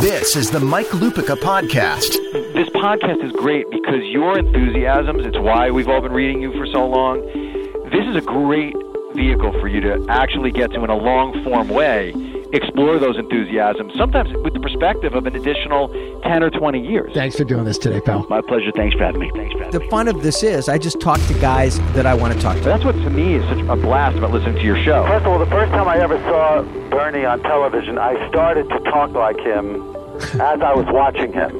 This is the Mike Lupica podcast. This podcast is great because your enthusiasms, it's why we've all been reading you for so long. This is a great vehicle for you to actually get to in a long form way explore those enthusiasms, sometimes with the perspective of an additional 10 or 20 years. Thanks for doing this today, pal. My pleasure. Thanks for having me. Thanks for having me. the fun of this is I just talk to guys that I want to talk to. That's what to me is such a blast about listening to your show. First of all, the first time I ever saw Bernie on television, I started to talk like him as I was watching him.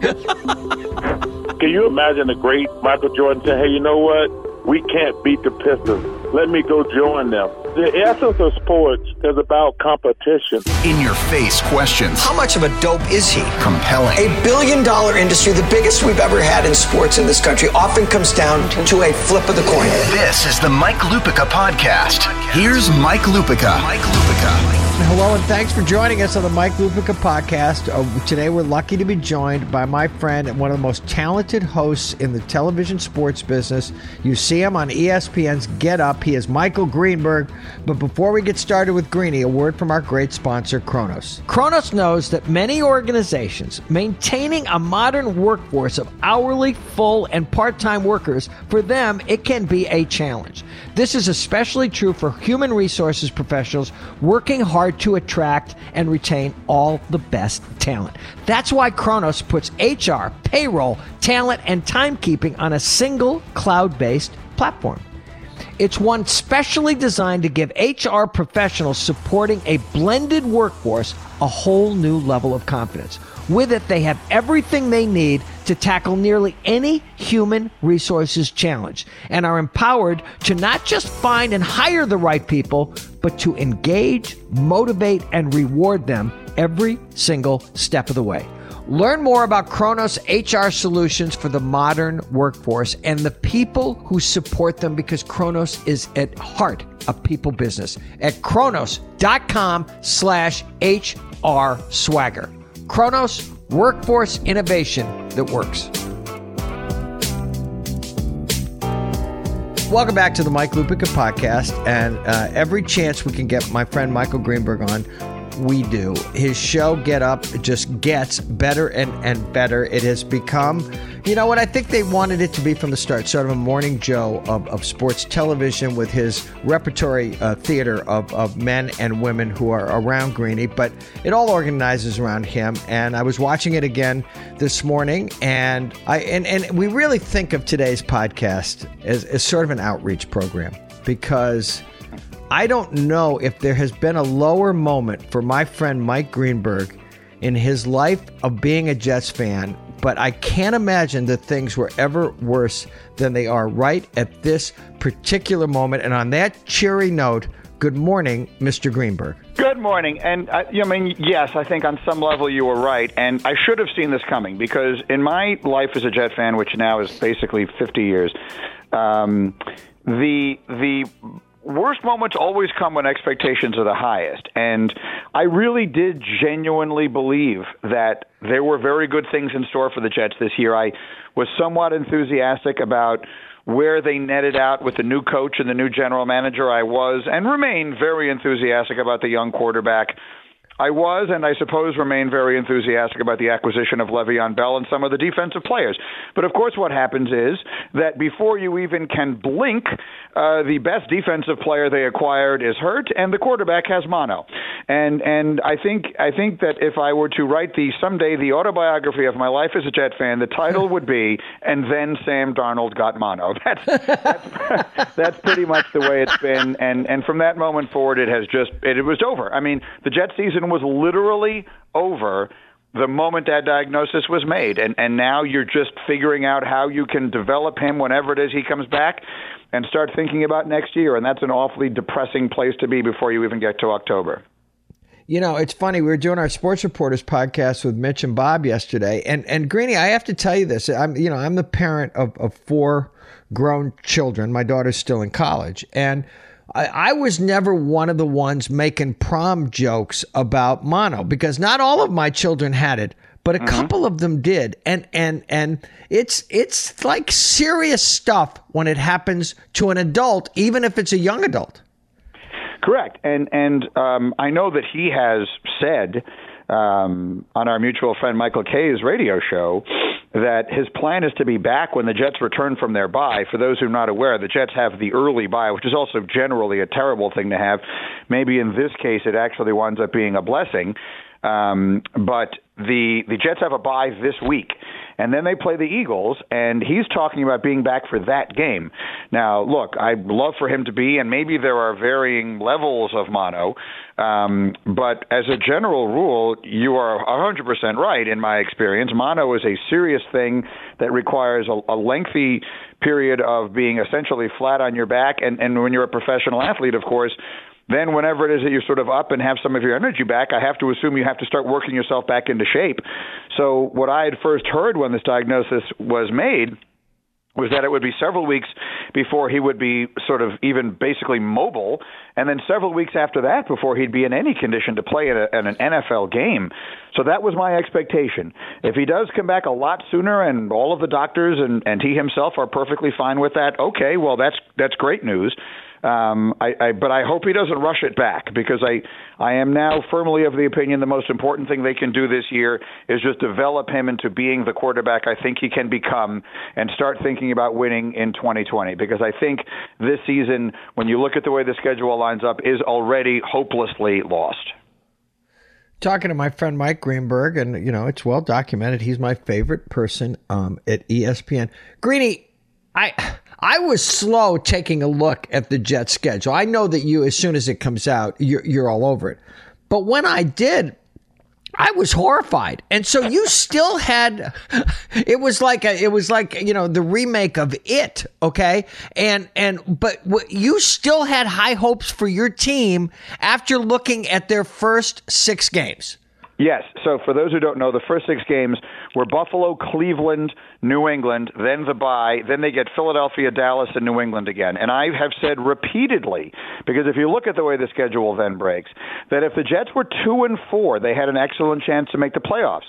Can you imagine the great Michael Jordan saying, hey, you know what? We can't beat the Pistons. Let me go join them. The essence of sports is about competition. In your face questions. How much of a dope is he? Compelling. A billion dollar industry, the biggest we've ever had in sports in this country, often comes down to a flip of the coin. This is the Mike Lupica podcast. Here's Mike Lupica. Mike Lupica. Hello and thanks for joining us on the Mike Lupica podcast. Uh, today we're lucky to be joined by my friend and one of the most talented hosts in the television sports business. You see him on ESPN's Get Up. He is Michael Greenberg. But before we get started with Greeny, a word from our great sponsor, Kronos. Kronos knows that many organizations maintaining a modern workforce of hourly, full, and part-time workers, for them it can be a challenge. This is especially true for human resources professionals working hard to attract and retain all the best talent. That's why Kronos puts HR, payroll, talent, and timekeeping on a single cloud based platform. It's one specially designed to give HR professionals supporting a blended workforce a whole new level of confidence. With it, they have everything they need to tackle nearly any human resources challenge and are empowered to not just find and hire the right people, but to engage, motivate, and reward them every single step of the way. Learn more about Kronos HR solutions for the modern workforce and the people who support them because Kronos is at heart a people business at kronos.com slash HR swagger. Kronos, workforce innovation that works. Welcome back to the Mike Lupica podcast. And uh, every chance we can get my friend Michael Greenberg on, we do. His show, Get Up, just gets better and, and better. It has become, you know what, I think they wanted it to be from the start, sort of a morning Joe of, of sports television with his repertory uh, theater of, of men and women who are around Greeny, but it all organizes around him. And I was watching it again this morning, and I and, and we really think of today's podcast as, as sort of an outreach program because – I don't know if there has been a lower moment for my friend Mike Greenberg in his life of being a Jets fan, but I can't imagine that things were ever worse than they are right at this particular moment. And on that cheery note, good morning, Mr. Greenberg. Good morning. And uh, I mean, yes, I think on some level you were right. And I should have seen this coming because in my life as a Jet fan, which now is basically 50 years, um, the the worst moments always come when expectations are the highest. And I really did genuinely believe that there were very good things in store for the Jets this year. I was somewhat enthusiastic about where they netted out with the new coach and the new general manager. I was and remain very enthusiastic about the young quarterback I was, and I suppose remain very enthusiastic about the acquisition of Le'Veon Bell and some of the defensive players. But of course, what happens is that before you even can blink, uh, the best defensive player they acquired is hurt, and the quarterback has mono. And and I think I think that if I were to write the someday the autobiography of my life as a Jet fan, the title would be "And Then Sam Darnold Got Mono." That's that's, that's pretty much the way it's been, and and from that moment forward, it has just it, it was over. I mean, the Jet season was literally over the moment that diagnosis was made and and now you're just figuring out how you can develop him whenever it is he comes back and start thinking about next year and that's an awfully depressing place to be before you even get to October. You know, it's funny. We were doing our sports reporters podcast with Mitch and Bob yesterday, and and Greeny, I have to tell you this. I'm you know I'm the parent of, of four grown children. My daughter's still in college, and I, I was never one of the ones making prom jokes about mono because not all of my children had it, but a mm-hmm. couple of them did. And and and it's it's like serious stuff when it happens to an adult, even if it's a young adult. Correct, and and um, I know that he has said um, on our mutual friend Michael Kay's radio show that his plan is to be back when the Jets return from their bye. For those who are not aware, the Jets have the early bye, which is also generally a terrible thing to have. Maybe in this case, it actually winds up being a blessing. Um, but the the Jets have a bye this week, and then they play the Eagles, and he's talking about being back for that game. Now, look, I'd love for him to be, and maybe there are varying levels of mono, um, but as a general rule, you are 100% right in my experience. Mono is a serious thing that requires a, a lengthy period of being essentially flat on your back, and, and when you're a professional athlete, of course, then whenever it is that you're sort of up and have some of your energy back, I have to assume you have to start working yourself back into shape. So what I had first heard when this diagnosis was made was that it would be several weeks before he would be sort of even basically mobile, and then several weeks after that before he'd be in any condition to play in, an NFL game. So that was my expectation. If he does come back a lot sooner, and all of the doctors and, and he himself are perfectly fine with that, okay, well that's that's great news. Um, I, I, but I hope he doesn't rush it back because I, I am now firmly of the opinion the most important thing they can do this year is just develop him into being the quarterback I think he can become and start thinking about winning in 2020 because I think this season, when you look at the way the schedule lines up, is already hopelessly lost talking to my friend Mike Greenberg, and you know it's well documented. He's my favorite person um, at ESPN. Greeny, I I was slow taking a look at the Jet schedule. I know that you, as soon as it comes out, you're, you're all over it. But when I did, I was horrified. And so you still had it was like a, it was like you know the remake of it, okay? And and but you still had high hopes for your team after looking at their first 6 games. Yes. So for those who don't know, the first six games were Buffalo, Cleveland, New England, then the bye, then they get Philadelphia, Dallas, and New England again. And I have said repeatedly, because if you look at the way the schedule then breaks, that if the Jets were two and four, they had an excellent chance to make the playoffs.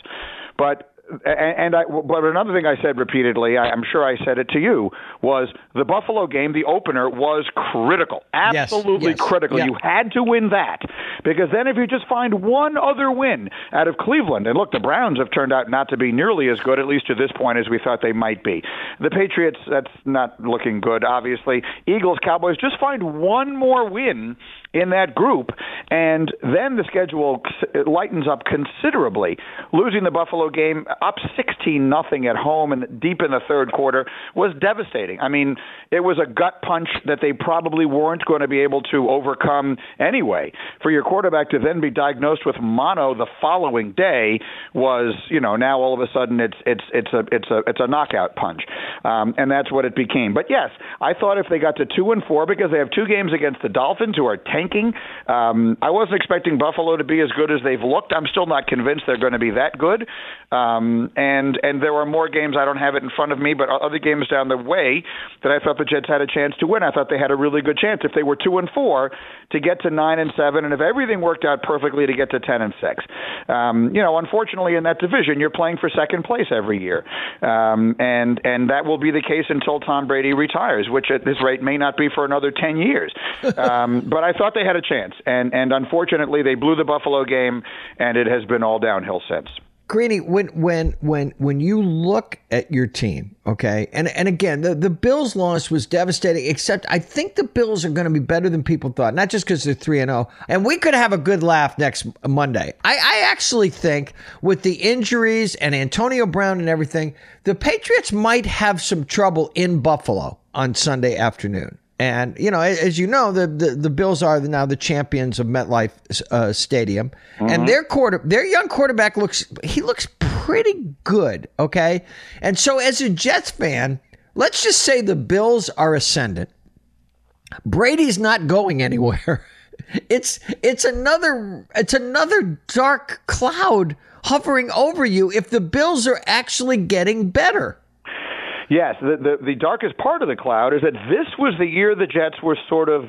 But and I, but another thing I said repeatedly, I, am sure I said it to you, was the Buffalo game, the opener, was critical, absolutely yes, yes, critical. yeah. You had to win that because then if you just find one other win out of Cleveland, and look, the Browns have turned out not to be nearly as good, at least to this point, as we thought they might be. The Patriots, that's not looking good, obviously. Eagles, Cowboys, just find one more win in that group, and then the schedule lightens up considerably. Losing the Buffalo game up 16 nothing at home and deep in the third quarter was devastating. I mean, it was a gut punch that they probably weren't going to be able to overcome anyway. For your quarterback to then be diagnosed with mono the following day was, you know, now all of a sudden it's it's it's a it's a it's a knockout punch, um, and that's what it became. But yes, I thought if they got to two and four because they have two games against the Dolphins who are tanking. Um, I wasn't expecting Buffalo to be as good as they've looked. I'm still not convinced they're going to be that good. Um, and and there were more games. I don't have it in front of me, but other games down the way that I thought the Jets had a chance to win. I thought they had a really good chance if they were two and four to get to nine and seven, and if everything worked out perfectly to get to ten and six. Um, you know, unfortunately, in that division, you're playing for second place every year, um, and and that will be the case until Tom Brady retires, which at this rate may not be for another ten years. Um, but I thought thought they had a chance, and and unfortunately they blew the Buffalo game, and it has been all downhill since. Greeny, when when when when you look at your team, okay, and and again, the, the Bills loss was devastating. Except I think the Bills are going to be better than people thought, not just because they're three and zero. Oh. And we could have a good laugh next Monday. I, I actually think with the injuries and Antonio Brown and everything, the Patriots might have some trouble in Buffalo on Sunday afternoon. And you know, as you know, the the, the Bills are now the champions of MetLife uh, Stadium, mm-hmm. and their quarter, their young quarterback looks he looks pretty good. Okay, and so as a Jets fan, let's just say the Bills are ascendant. Brady's not going anywhere. It's it's another it's another dark cloud hovering over you if the Bills are actually getting better. Yes, the, the, the darkest part of the cloud is that this was the year the Jets were sort of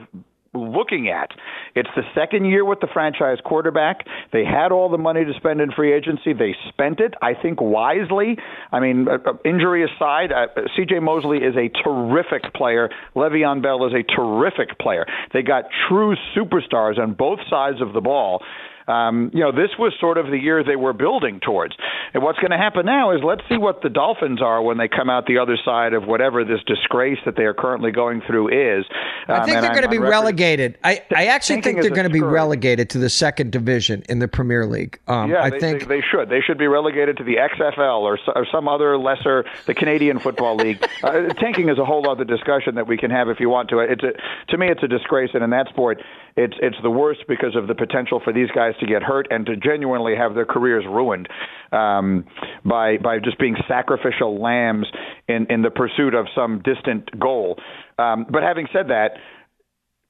looking at. It's the second year with the franchise quarterback. They had all the money to spend in free agency. They spent it, I think, wisely. I mean, uh, uh injury aside, uh, C.J. Mosley is a terrific player. Le'Veon Bell is a terrific player. They got true superstars on both sides of the ball. Um, you know, this was sort of the year they were building towards. And what's going to happen now is let's see what the Dolphins are when they come out the other side of whatever this disgrace that they are currently going through is. Um, I think they're going to be record, relegated. I, I actually think they're going to be relegated to the second division in the Premier League. Um, yeah, I they, think they, they, should. They should be relegated to the XFL or, or some other lesser, the Canadian Football League. uh, tanking is a whole other discussion that we can have if you want to. It's a, to me, it's a disgrace, and in that sport, it's it's the worst because of the potential for these guys to get hurt and to genuinely have their careers ruined um, by by just being sacrificial lambs in in the pursuit of some distant goal. Um, but having said that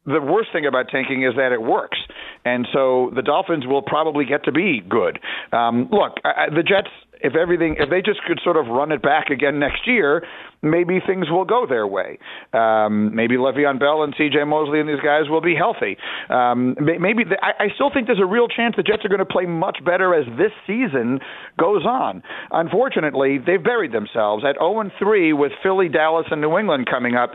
the worst thing about tanking is that it works, and so the Dolphins will probably get to be good. Um, look, I, the Jets, if everything, if they just could sort of run it back again next year, maybe things will go their way. Um, maybe Le'Veon Bell and C.J. Mosley and these guys will be healthy. Um, maybe the, I, I still think there's a real chance the Jets are going to play much better as this season goes on. Unfortunately, they've buried themselves at 0 and 3 with Philly, Dallas, and New England coming up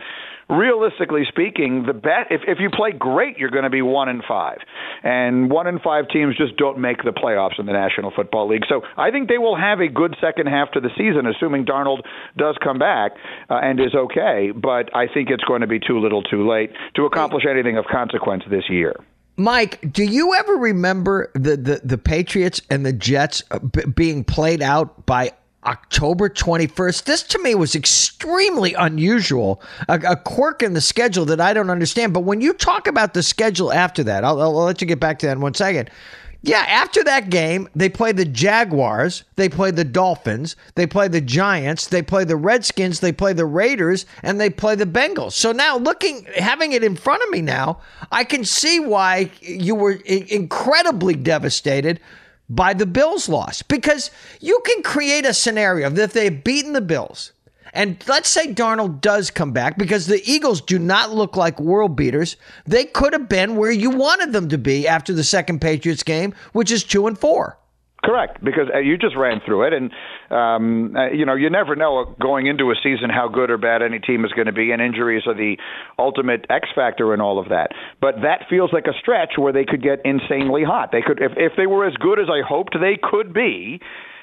realistically speaking, the bet if if you play great, you're going to be one in five, and one in five teams just don't make the playoffs in the National Football League. So I think they will have a good second half to the season, assuming Darnold does come back uh, and is okay. But I think it's going to be too little, too late to accomplish anything of consequence this year. Mike, do you ever remember the, the, the Patriots and the Jets uh, being played out by October 21st. This to me was extremely unusual, a, a, quirk in the schedule that I don't understand. But when you talk about the schedule after that, I'll, I'll, let you get back to that in one second. Yeah, after that game, they play the Jaguars, they play the Dolphins, they play the Giants, they play the Redskins, they play the Raiders, and they play the Bengals. So now, looking, having it in front of me now, I can see why you were incredibly devastated by the Bills' loss because you can create a scenario that they've beaten the Bills, and let's say Darnold does come back because the Eagles do not look like world beaters. They could have been where you wanted them to be after the second Patriots game, which is two and four. Correct, because uh, you just ran through it, and um, uh, you know you never know going into a season how good or bad any team is going to be, and injuries are the ultimate X factor in all of that. But that feels like a stretch where they could get insanely hot. They could, if if they were as good as I hoped they could be,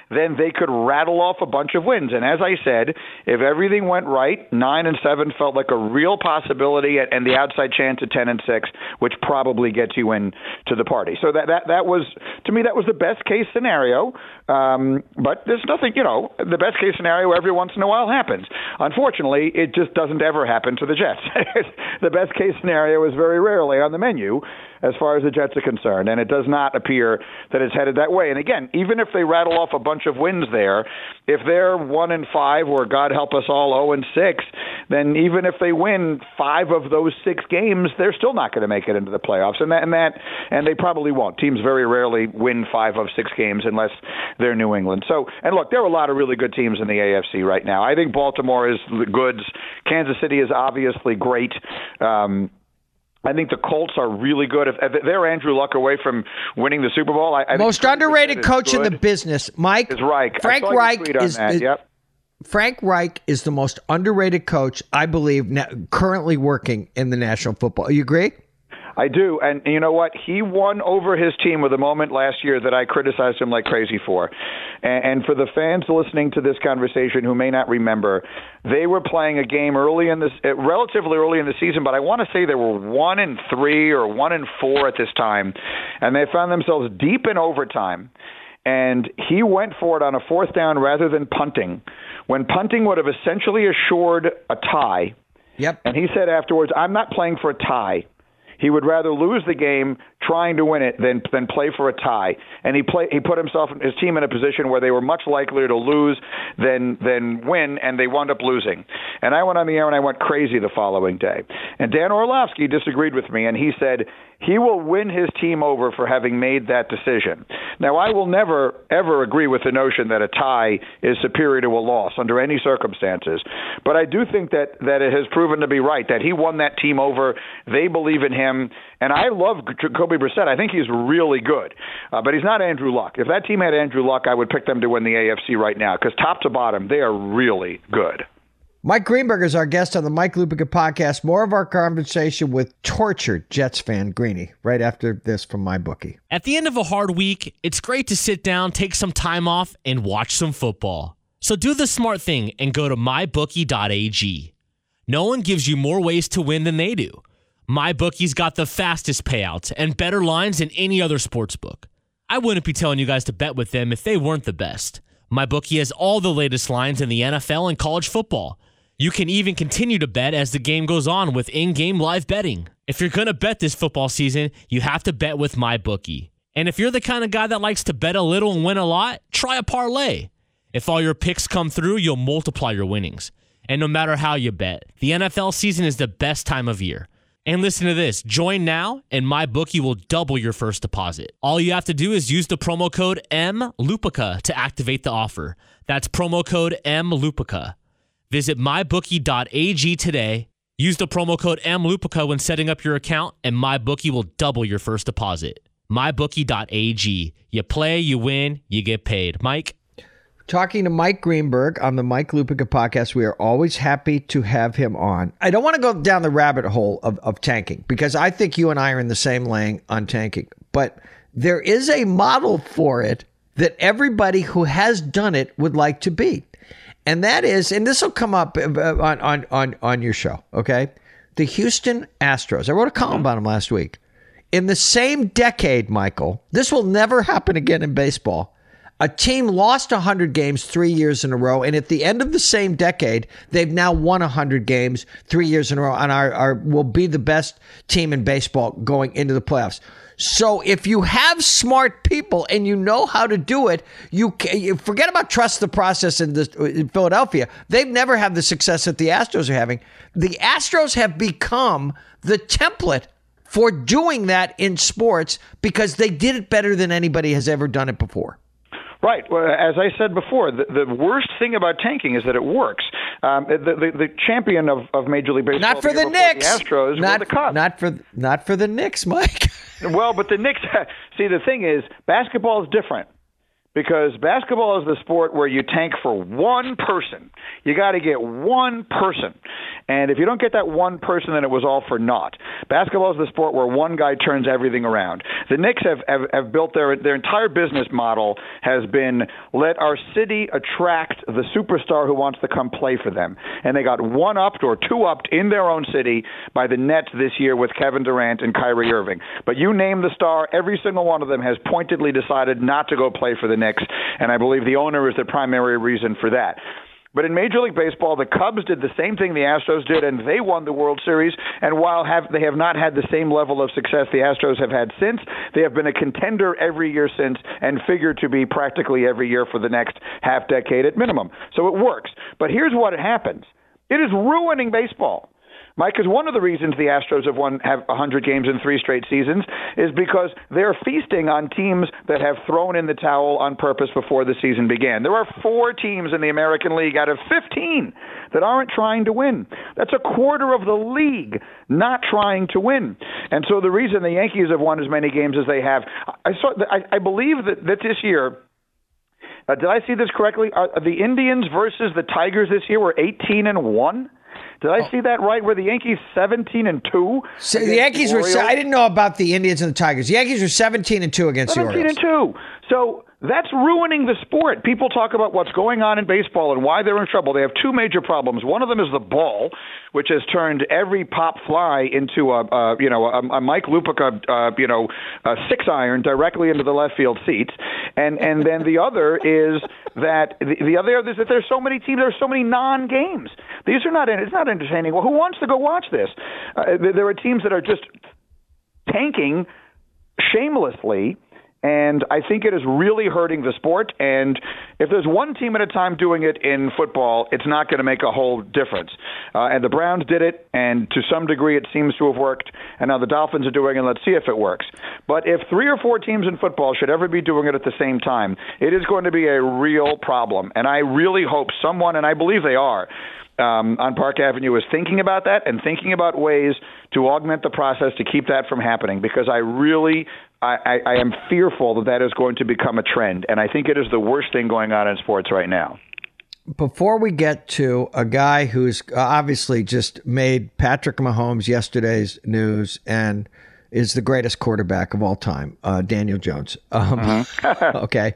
then they could rattle off a bunch of wins. And as I said, if everything went right, nine and seven felt like a real possibility, and the outside chance at ten and six, which probably gets you in to the party. So that that that was to me that was the best case scenario. Um, but there's nothing, you know, the best case scenario every once in a while happens. Unfortunately, it just doesn't ever happen to the Jets. the best case scenario is very rarely on the menu as far as the Jets are concerned, and it does not appear that it's headed that way. And again, even if they rattle off a bunch of wins there, if they're one and five, or God help us all, zero oh and six, then even if they win five of those six games, they're still not going to make it into the playoffs, and that and that and they probably won't. Teams very rarely win five of six games unless they're New England. So, and look, there are a lot of really good teams in the AFC right now. I think Baltimore is the good. Kansas City is obviously great. Um, I think the Colts are really good. If, if they're Andrew Luck away from winning the Super Bowl, I, I most underrated coach in the business, Mike is Reich. Frank Reich is the, yep. Frank Reich is the most underrated coach I believe now, currently working in the National Football. You agree? I do, and you know what? He won over his team with a moment last year that I criticized him like crazy for. And, and for the fans listening to this conversation who may not remember, they were playing a game early in this, uh, relatively early in the season, but I want to say they were one and three or one and four at this time, and they found themselves deep in overtime. And he went for it on a fourth down rather than punting, when punting would have essentially assured a tie. Yep. And he said afterwards, "I'm not playing for a tie." He would rather lose the game trying to win it than than play for a tie. And he play he put himself and his team in a position where they were much likelier to lose than than win, and they wound up losing. And I went on the air and I went crazy the following day. And Dan Orlovsky disagreed with me, and he said he will win his team over for having made that decision. Now, I will never, ever agree with the notion that a tie is superior to a loss under any circumstances. But I do think that, that it has proven to be right, that he won that team over. They believe in him. And I love Jacoby Brissett. I think he's really good. Uh, but he's not Andrew Luck. If that team had Andrew Luck, I would pick them to win the AFC right now because top to bottom, they are really good. Mike Greenberg is our guest on the Mike Lupica podcast. More of our conversation with tortured Jets fan Greeny right after this from my bookie. At the end of a hard week, it's great to sit down, take some time off, and watch some football. So do the smart thing and go to mybookie.ag. No one gives you more ways to win than they do. MyBookie's got the fastest payouts and better lines than any other sports book. I wouldn't be telling you guys to bet with them if they weren't the best. MyBookie has all the latest lines in the NFL and college football. You can even continue to bet as the game goes on with in game live betting. If you're going to bet this football season, you have to bet with my bookie. And if you're the kind of guy that likes to bet a little and win a lot, try a parlay. If all your picks come through, you'll multiply your winnings. And no matter how you bet, the NFL season is the best time of year. And listen to this join now, and my bookie will double your first deposit. All you have to do is use the promo code MLUPICA to activate the offer. That's promo code MLUPICA. Visit mybookie.ag today. Use the promo code MLUPICA when setting up your account, and MyBookie will double your first deposit. MyBookie.ag. You play, you win, you get paid. Mike? Talking to Mike Greenberg on the Mike Lupica podcast, we are always happy to have him on. I don't want to go down the rabbit hole of, of tanking because I think you and I are in the same lane on tanking, but there is a model for it that everybody who has done it would like to be. And that is, and this will come up uh, on, on, on, on your show, okay? The Houston Astros. I wrote a column about them last week. In the same decade, Michael, this will never happen again in baseball a team lost 100 games three years in a row, and at the end of the same decade, they've now won 100 games three years in a row, and are, are will be the best team in baseball going into the playoffs. So if you have smart people and you know how to do it, you, you forget about trust the process in, this, in Philadelphia. They've never had the success that the Astros are having. The Astros have become the template for doing that in sports because they did it better than anybody has ever done it before. Right. Well, as I said before, the, the worst thing about tanking is that it works. Um, the, the, the champion of, of Major League Baseball, not for the, the Knicks, the Astros, not, the Cubs. Not for not for the Knicks, Mike. well, but the Knicks. See, the thing is, basketball is different because basketball is the sport where you tank for one person. You got to get one person. And if you don't get that one person, then it was all for naught. Basketball is the sport where one guy turns everything around. The Knicks have, have, have built their, their entire business model has been let our city attract the superstar who wants to come play for them. And they got one upped or two upped in their own city by the Nets this year with Kevin Durant and Kyrie Irving. But you name the star, every single one of them has pointedly decided not to go play for the Knicks. And I believe the owner is the primary reason for that. But in Major League Baseball, the Cubs did the same thing the Astros did, and they won the World Series. And while have, they have not had the same level of success the Astros have had since, they have been a contender every year since, and figure to be practically every year for the next half decade at minimum. So it works. But here's what happens: it is ruining baseball. Mike, because one of the reasons the Astros have won have 100 games in three straight seasons is because they're feasting on teams that have thrown in the towel on purpose before the season began. There are four teams in the American League out of 15 that aren't trying to win. That's a quarter of the league not trying to win. And so the reason the Yankees have won as many games as they have, I saw, I, I believe that, that this year. Uh, did I see this correctly? Are the Indians versus the Tigers this year were 18 and one. Did I oh. see that right? Were the Yankees seventeen and two? So the Yankees the were. I didn't know about the Indians and the Tigers. The Yankees were seventeen and two against 17 the Orioles. Seventeen and two. So that's ruining the sport. People talk about what's going on in baseball and why they're in trouble. They have two major problems. One of them is the ball, which has turned every pop fly into a, a you know a, a Mike Lupica uh, you know a six iron directly into the left field seats, and and then the other is that the, the other is that there's so many teams, there's so many non games. These are not it's not entertaining. Well, who wants to go watch this? Uh, there are teams that are just tanking shamelessly and I think it is really hurting the sport. And if there's one team at a time doing it in football, it's not going to make a whole difference. Uh, and the Browns did it, and to some degree it seems to have worked. And now the Dolphins are doing it, and let's see if it works. But if three or four teams in football should ever be doing it at the same time, it is going to be a real problem. And I really hope someone, and I believe they are, um, on Park Avenue is thinking about that and thinking about ways to augment the process to keep that from happening because I really I, I, am fearful that that is going to become a trend, and I think it is the worst thing going on in sports right now. before we get to a guy who's obviously just made Patrick Mahomes yesterday's news and is the greatest quarterback of all time, uh, Daniel Jones. Um, uh-huh. okay.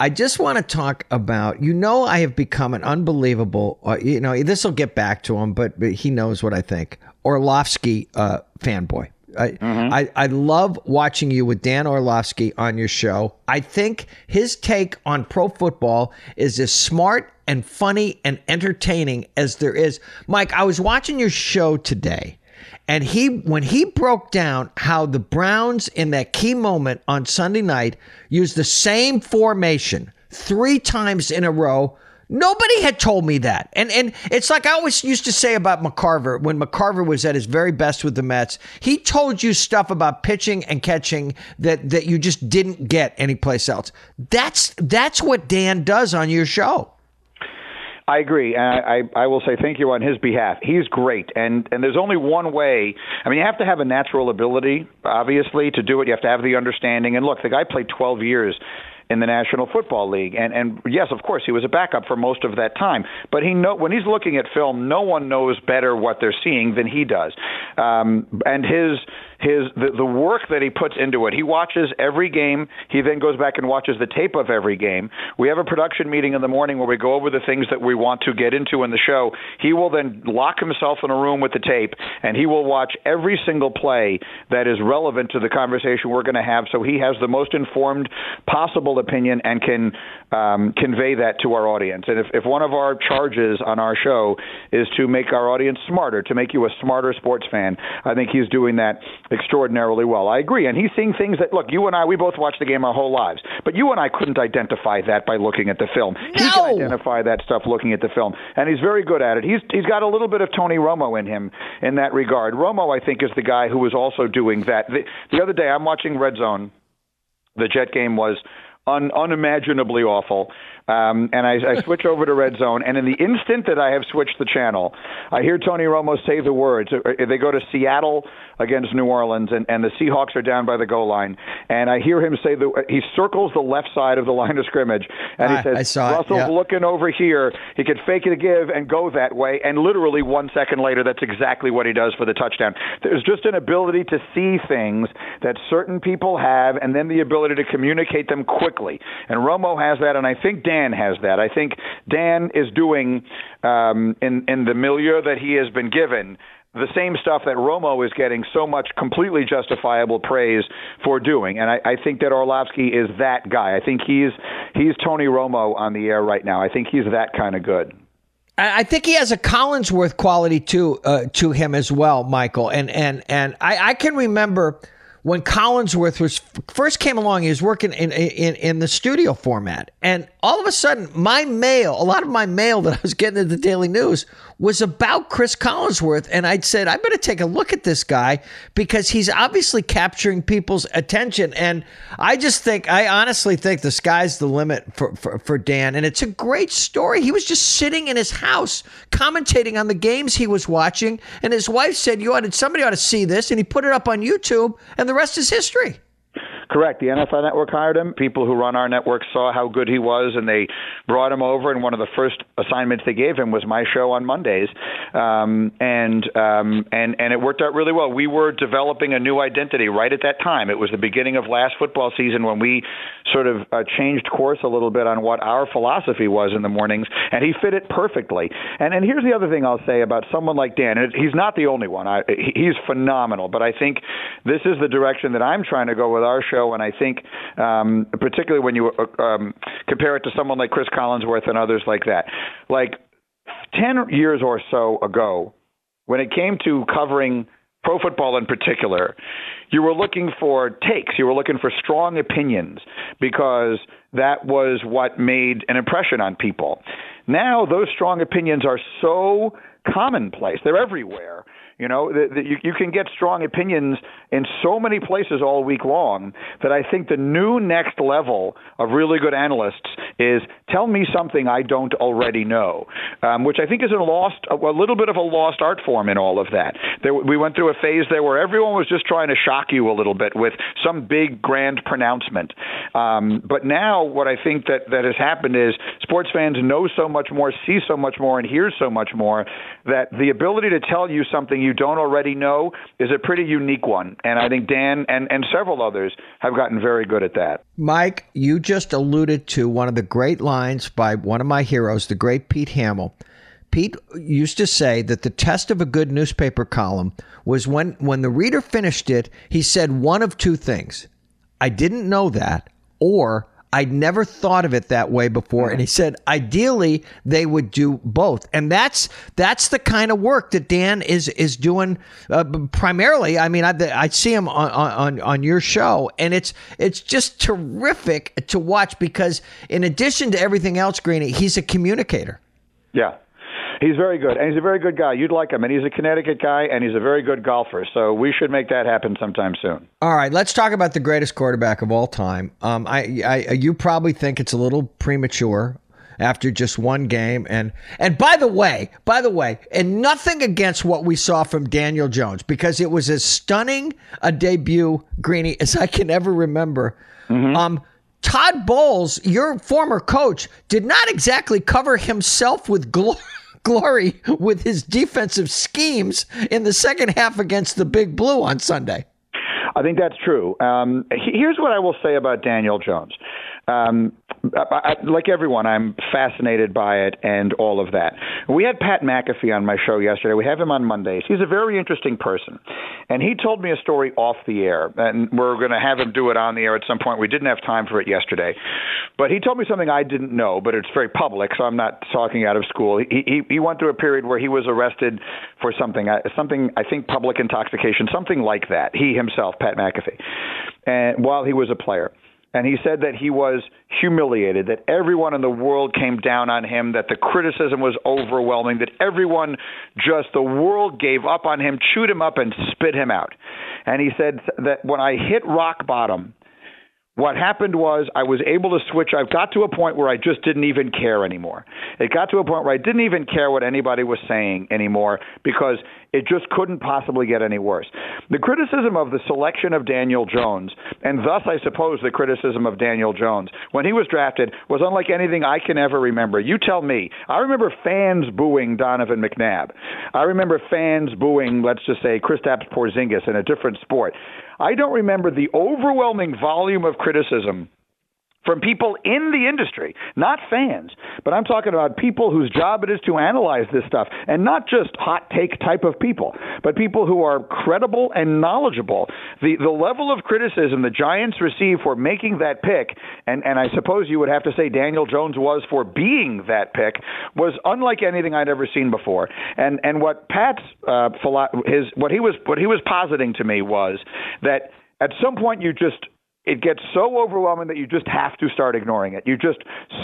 I just want to talk about, you know, I have become an unbelievable, uh, you know, this will get back to him, but, but he knows what I think. Orlovsky uh, fanboy. I, mm-hmm. I, I love watching you with Dan Orlovsky on your show. I think his take on pro football is as smart and funny and entertaining as there is. Mike, I was watching your show today, and he when he broke down how the Browns in that key moment on Sunday night used the same formation three times in a row Nobody had told me that. And and it's like I always used to say about McCarver when McCarver was at his very best with the Mets. He told you stuff about pitching and catching that that you just didn't get anyplace else. That's that's what Dan does on your show. I agree, and I, I, I will say thank you on his behalf. He's great, and and there's only one way. I mean, you have to have a natural ability, obviously, to do it. You have to have the understanding. And look, the guy played 12 years in the National Football League. And and yes, of course, he was a backup for most of that time. But he know when he's looking at film, no one knows better what they're seeing than he does. Um, and his his the, the work that he puts into it. He watches every game. He then goes back and watches the tape of every game. We have a production meeting in the morning where we go over the things that we want to get into in the show. He will then lock himself in a room with the tape and he will watch every single play that is relevant to the conversation we're going to have so he has the most informed possible opinion and can um, convey that to our audience. And if, if one of our charges on our show is to make our audience smarter, to make you a smarter sports fan, I think he's doing that extraordinarily well. I agree. And he's seeing things that, look, you and I, we both watched the game our whole lives, but you and I couldn't identify that by looking at the film. No! He can identify that stuff looking at the film, and he's very good at it. He's, he's got a little bit of Tony Romo in him in that regard. Romo, I think, is the guy who is also doing that. The, the other day, I'm watching Red Zone. The Jet game was un, unimaginably awful. Um, and I, I switch over to Red Zone, and in the instant that I have switched the channel, I hear Tony Romo say the words. Uh, they go to Seattle against New Orleans, and, and the Seahawks are down by the goal line. And I hear him say the he circles the left side of the line of scrimmage, and he says, "Russell's yeah. looking over here. He could fake it a give and go that way." And literally one second later, that's exactly what he does for the touchdown. There's just an ability to see things that certain people have, and then the ability to communicate them quickly. And Romo has that, and I think Dan has that. I think Dan is doing um, in in the milieu that he has been given the same stuff that Romo is getting so much completely justifiable praise for doing. And I, I think that Orlovsky is that guy. I think he's he's Tony Romo on the air right now. I think he's that kind of good. I think he has a Collinsworth quality to uh, to him as well, Michael. And and and I, I can remember when Collinsworth was first came along, he was working in, in in the studio format, and all of a sudden, my mail, a lot of my mail that I was getting at the Daily News, was about Cris Collinsworth, and I'd said I better take a look at this guy because he's obviously capturing people's attention, and I just think, I honestly think the sky's the limit for for, for Dan, and it's a great story. He was just sitting in his house commentating on the games he was watching, and his wife said, "You ought to, somebody ought to see this," and he put it up on YouTube, and the rest is history. Correct. The NFL Network hired him. People who run our network saw how good he was, and they brought him over. And one of the first assignments they gave him was my show on Mondays, um, and um, and and it worked out really well. We were developing a new identity right at that time. It was the beginning of last football season when we sort of uh, changed course a little bit on what our philosophy was in the mornings, and he fit it perfectly. And and here's the other thing I'll say about someone like Dan. He's not the only one. I, he's phenomenal, but I think this is the direction that I'm trying to go with our show and I think um, particularly when you uh, um, compare it to someone like Cris Collinsworth and others like that, like ten years or so ago, when it came to covering pro football in particular, you were looking for takes, you were looking for strong opinions because that was what made an impression on people. Now, those strong opinions are so commonplace, they're everywhere You know, the, the, you, you can get strong opinions in so many places all week long that I think the new next level of really good analysts is tell me something I don't already know, um, which I think is a lost, a, a little bit of a lost art form in all of that. There, we went through a phase there where everyone was just trying to shock you a little bit with some big grand pronouncement. Um, but now, what I think that that has happened is sports fans know so much more, see so much more, and hear so much more that the ability to tell you something you don't already know is a pretty unique one. And I think Dan and, and several others have gotten very good at that. Mike, you just alluded to one of the great lines by one of my heroes, the great Pete Hamill. Pete used to say that the test of a good newspaper column was when, when the reader finished it, he said one of two things. I didn't know that, or I'd never thought of it that way before. And he said, ideally, they would do both. And that's that's the kind of work that Dan is is doing uh, primarily. I mean, I, I see him on, on on your show, and it's it's just terrific to watch because in addition to everything else, Greeny, he's a communicator. Yeah, He's very good, and he's a very good guy. You'd like him, and he's a Connecticut guy, and he's a very good golfer. So we should make that happen sometime soon. All right, let's talk about the greatest quarterback of all time. Um, I, I, you probably think it's a little premature after just one game. And and by the way, by the way, and nothing against what we saw from Daniel Jones because it was as stunning a debut, Greeny, as I can ever remember. Mm-hmm. Um, Todd Bowles, your former coach, did not exactly cover himself with glory glory with his defensive schemes in the second half against the Big Blue on Sunday. I think that's true. Um, here's what I will say about Daniel Jones. Um, I, I, like everyone, I'm fascinated by it and all of that. We had Pat McAfee on my show yesterday. We have him on Mondays. He's a very interesting person, and he told me a story off the air, and we're going to have him do it on the air at some point. We didn't have time for it yesterday, but he told me something I didn't know, but it's very public, so I'm not talking out of school. He he, he went through a period where he was arrested for something, uh, something I think public intoxication, something like that. He himself, Pat McAfee, and while he was a player and he said that he was humiliated, that everyone in the world came down on him, that the criticism was overwhelming, that everyone just, the world gave up on him, chewed him up, and spit him out. And he said that when I hit rock bottom, what happened was I was able to switch. I've got to a point where I just didn't even care anymore. It got to a point where I didn't even care what anybody was saying anymore because it just couldn't possibly get any worse. The criticism of the selection of Daniel Jones, and thus I suppose the criticism of Daniel Jones when he was drafted, was unlike anything I can ever remember. You tell me. I remember fans booing Donovan McNabb. I remember fans booing, let's just say, Kristaps Porzingis in a different sport. I don't remember the overwhelming volume of criticism from people in the industry, not fans, but I'm talking about people whose job it is to analyze this stuff, and not just hot take type of people, but people who are credible and knowledgeable. The the level of criticism the Giants received for making that pick, and and I suppose you would have to say Daniel Jones was for being that pick, was unlike anything I'd ever seen before. And and what Pat's uh, his what he was what he was positing to me was that at some point you just it gets so overwhelming that you just have to start ignoring it. You just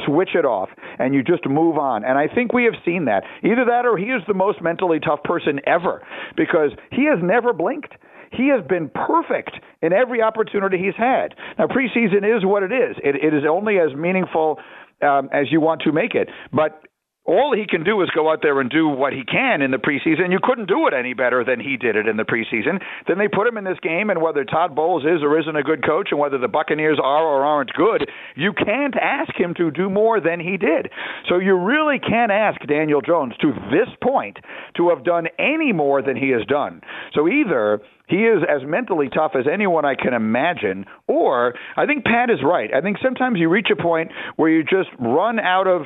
switch it off and you just move on. And I think we have seen that. Either that or he is the most mentally tough person ever because he has never blinked. He has been perfect in every opportunity he's had. Now, preseason is what it is. It, it is only as meaningful um, as you want to make it. But all he can do is go out there and do what he can in the preseason. You couldn't do it any better than he did it in the preseason. Then they put him in this game, and whether Todd Bowles is or isn't a good coach, and whether the Buccaneers are or aren't good, you can't ask him to do more than he did. So you really can't ask Daniel Jones to this point to have done any more than he has done. So either he is as mentally tough as anyone I can imagine. Or I think Pat is right. I think sometimes you reach a point where you just run out of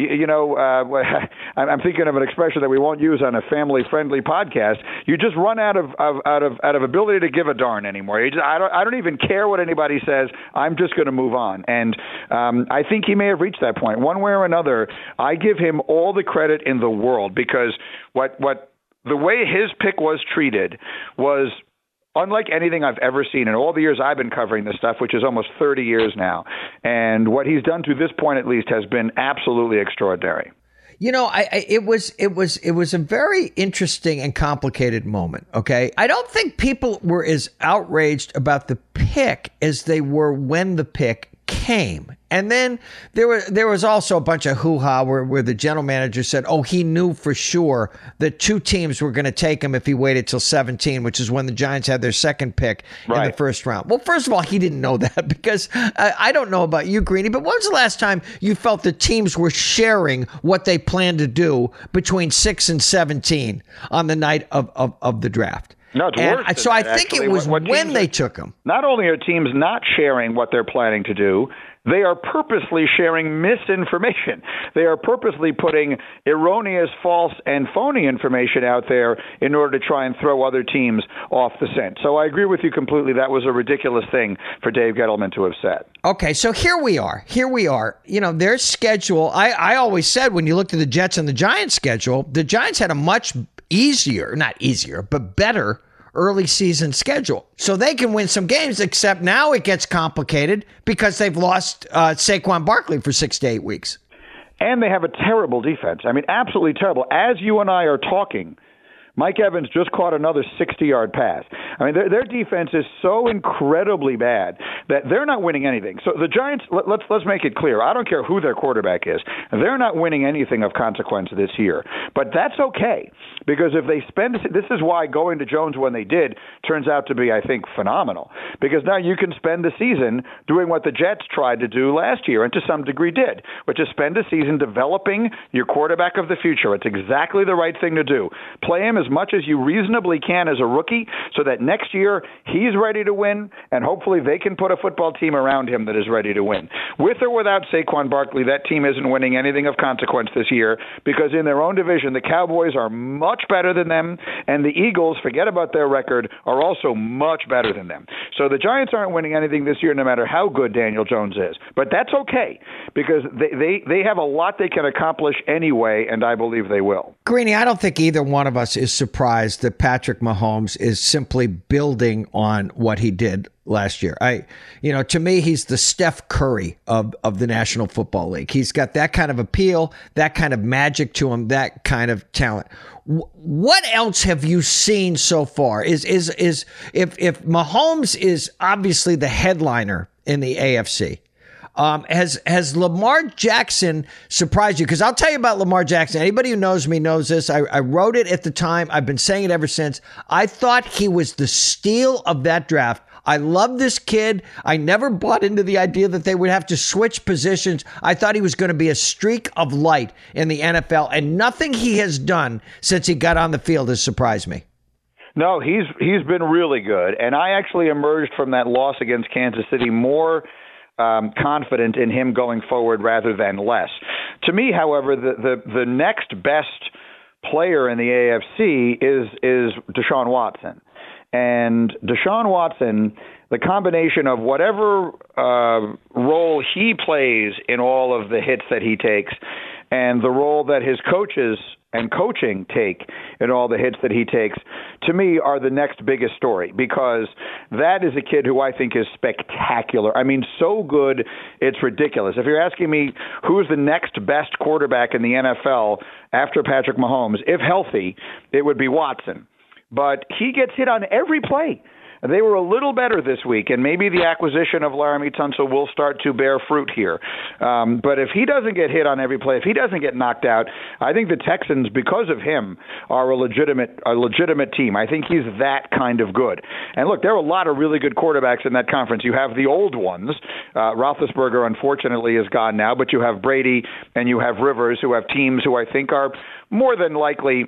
you, you know, uh, I'm thinking of an expression that we won't use on a family-friendly podcast. You just run out of, of out of out of ability to give a darn anymore. Just, I don't I don't even care what anybody says. I'm just going to move on. And um, I think he may have reached that point one way or another. I give him all the credit in the world because what what the way his pick was treated was unlike anything I've ever seen in all the years I've been covering this stuff, which is almost 30 years now. And what he's done to this point, at least, has been absolutely extraordinary. You know, I, I, it was it was it was a very interesting and complicated moment. Okay, I don't think people were as outraged about the pick as they were when the pick came. And then there was there was also a bunch of hoo ha where, where the general manager said, "Oh, he knew for sure that two teams were going to take him if he waited till 17, which is when the Giants had their second pick right. in the first round." Well, first of all, he didn't know that because I, I don't know about you, Greeny, but when's the last time you felt the teams were sharing what they planned to do between six and 17 on the night of, of, of the draft? No, it's and worse. So I think actually. it was what, what when they are, took him. Not only are teams not sharing what they're planning to do, they are purposely sharing misinformation. They are purposely putting erroneous, false, and phony information out there in order to try and throw other teams off the scent. So I agree with you completely. That was a ridiculous thing for Dave Gettleman to have said. Okay, so here we are. Here we are. You know, their schedule, I, I always said when you looked at the Jets and the Giants schedule, the Giants had a much easier, not easier, but better early season schedule. So they can win some games, except now it gets complicated because they've lost uh, Saquon Barkley for six to eight weeks. And they have a terrible defense. I mean, absolutely terrible. As you and I are talking, Mike Evans just caught another 60 yard pass. I mean, their, their defense is so incredibly bad that they're not winning anything. So the Giants, let, let's let's make it clear. I don't care who their quarterback is. They're not winning anything of consequence this year. But that's okay because if they spend, this is why going to Jones when they did turns out to be, I think, phenomenal. Because now you can spend the season doing what the Jets tried to do last year and to some degree did, which is spend a season developing your quarterback of the future. It's exactly the right thing to do. Play him as much as you reasonably can as a rookie so that next year he's ready to win and hopefully they can put a football team around him that is ready to win. With or without Saquon Barkley, that team isn't winning anything of consequence this year because in their own division, the Cowboys are much better than them and the Eagles, forget about their record, are also much better than them. So the Giants aren't winning anything this year no matter how good Daniel Jones is. But that's okay because they they, they have a lot they can accomplish anyway and I believe they will. Greeny, I don't think either one of us is surprised that Patrick Mahomes is simply building on what he did last year. I, you know, to me, he's the Steph Curry of, of the National Football League. He's got that kind of appeal, that kind of magic to him, that kind of talent. what else have you seen so far? Is is is if if Mahomes is obviously the headliner in the AFC? Um, has has Lamar Jackson surprised you? Because I'll tell you about Lamar Jackson. Anybody who knows me knows this. I, I wrote it at the time. I've been saying it ever since. I thought he was the steal of that draft. I love this kid. I never bought into the idea that they would have to switch positions. I thought he was going to be a streak of light in the NFL, and nothing he has done since he got on the field has surprised me. No, he's he's been really good, and I actually emerged from that loss against Kansas City more um, confident in him going forward rather than less. To me, however, the, the, the next best player in the AFC is is Deshaun Watson. And Deshaun Watson, the combination of whatever uh, role he plays in all of the hits that he takes, and the role that his coaches and coaching take in all the hits that he takes, to me, are the next biggest story because that is a kid who I think is spectacular. I mean, so good, it's ridiculous. If you're asking me who's the next best quarterback in the NFL after Patrick Mahomes, if healthy, it would be Watson. But he gets hit on every play. They were a little better this week, and maybe the acquisition of Laremy Tunsil will start to bear fruit here. Um, but if he doesn't get hit on every play, if he doesn't get knocked out, I think the Texans, because of him, are a legitimate a legitimate team. I think he's that kind of good. And look, there are a lot of really good quarterbacks in that conference. You have the old ones. Uh, Roethlisberger, unfortunately, is gone now, but you have Brady and you have Rivers, who have teams who I think are more than likely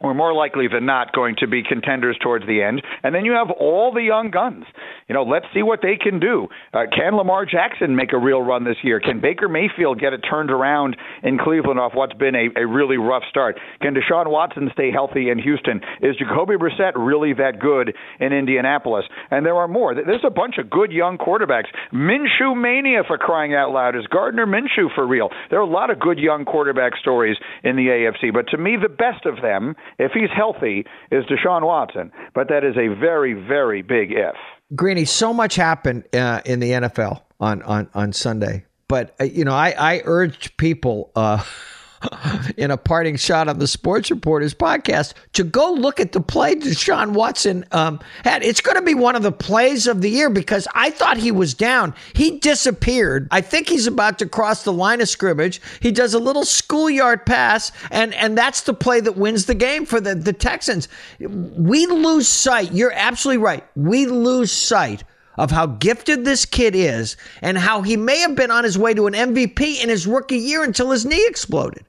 or more likely than not going to be contenders towards the end. And then you have all the young guns. You know, let's see what they can do. Uh, can Lamar Jackson make a real run this year? Can Baker Mayfield get it turned around in Cleveland off what's been a, a really rough start? Can Deshaun Watson stay healthy in Houston? Is Jacoby Brissett really that good in Indianapolis? And there are more. There's a bunch of good young quarterbacks. Minshew mania for crying out loud. Is Gardner Minshew for real? There are a lot of good young quarterback stories in the AFC, but to me, the best of them if he's healthy, is Deshaun Watson. But that is a very, very big if. Greeny, so much happened uh, in the NFL on, on, on Sunday. But, uh, you know, I, I urged people uh, in a parting shot on the Sports Reporters podcast to go look at the play Deshaun Watson um, had. It's going to be one of the plays of the year because I thought he was down. He disappeared. I think he's about to cross the line of scrimmage. He does a little schoolyard pass, and, and that's the play that wins the game for the, the Texans. We lose sight. You're absolutely right. We lose sight of how gifted this kid is and how he may have been on his way to an MVP in his rookie year until his knee exploded.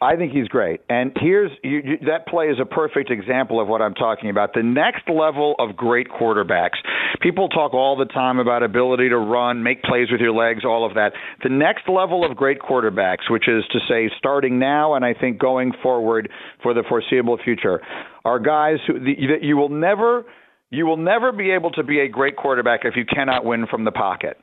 I think he's great. And here's you, you, that play is a perfect example of what I'm talking about. The next level of great quarterbacks. People talk all the time about ability to run, make plays with your legs, all of that. The next level of great quarterbacks, which is to say starting now and I think going forward for the foreseeable future, are guys who the, you will never you will never be able to be a great quarterback if you cannot win from the pocket.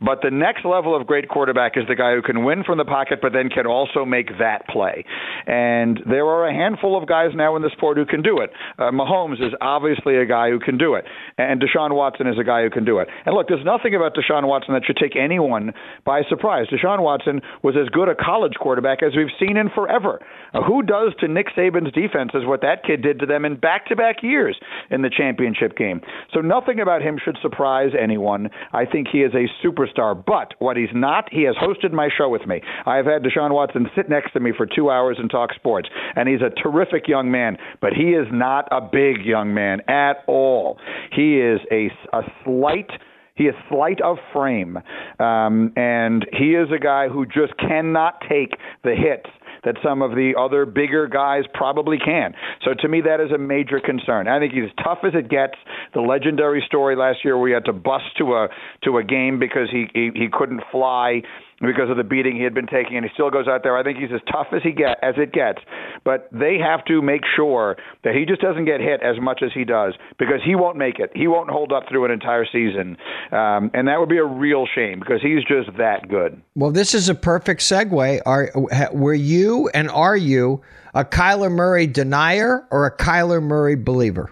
But the next level of great quarterback is the guy who can win from the pocket, but then can also make that play. And there are a handful of guys now in the sport who can do it. Uh, Mahomes is obviously a guy who can do it, and Deshaun Watson is a guy who can do it. And look, there's nothing about Deshaun Watson that should take anyone by surprise. Deshaun Watson was as good a college quarterback as we've seen in forever. Uh, who does to Nick Saban's defense is what that kid did to them in back-to-back years in the championship game. So nothing about him should surprise anyone. I think he is a superstar. But what he's not, he has hosted my show with me. I have had Deshaun Watson sit next to me for two hours and talk sports, and he's a terrific young man. But he is not a big young man at all. He is a, a slight. He is slight of frame, um, and he is a guy who just cannot take the hits that some of the other bigger guys probably can. So to me, that is a major concern. I think he's tough as it gets. The legendary story last year where he had to bust to a to a game because he he, he couldn't fly because of the beating he had been taking, and he still goes out there. I think he's as tough as he get as it gets, but they have to make sure that he just doesn't get hit as much as he does because he won't make it. He won't hold up through an entire season, um, and that would be a real shame because he's just that good. Well, this is a perfect segue. Are were you and are you a Kyler Murray denier or a Kyler Murray believer?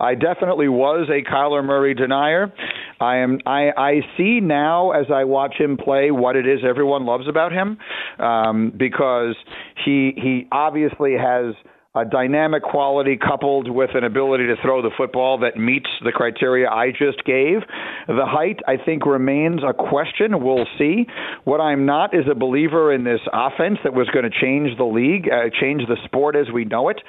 I definitely was a Kyler Murray denier. I am. I, I see now as I watch him play what it is everyone loves about him, um, because he he obviously has a dynamic quality coupled with an ability to throw the football that meets the criteria I just gave. The height, I think, remains a question. We'll see. What I'm not is a believer in this offense that was going to change the league, uh, change the sport as we know it.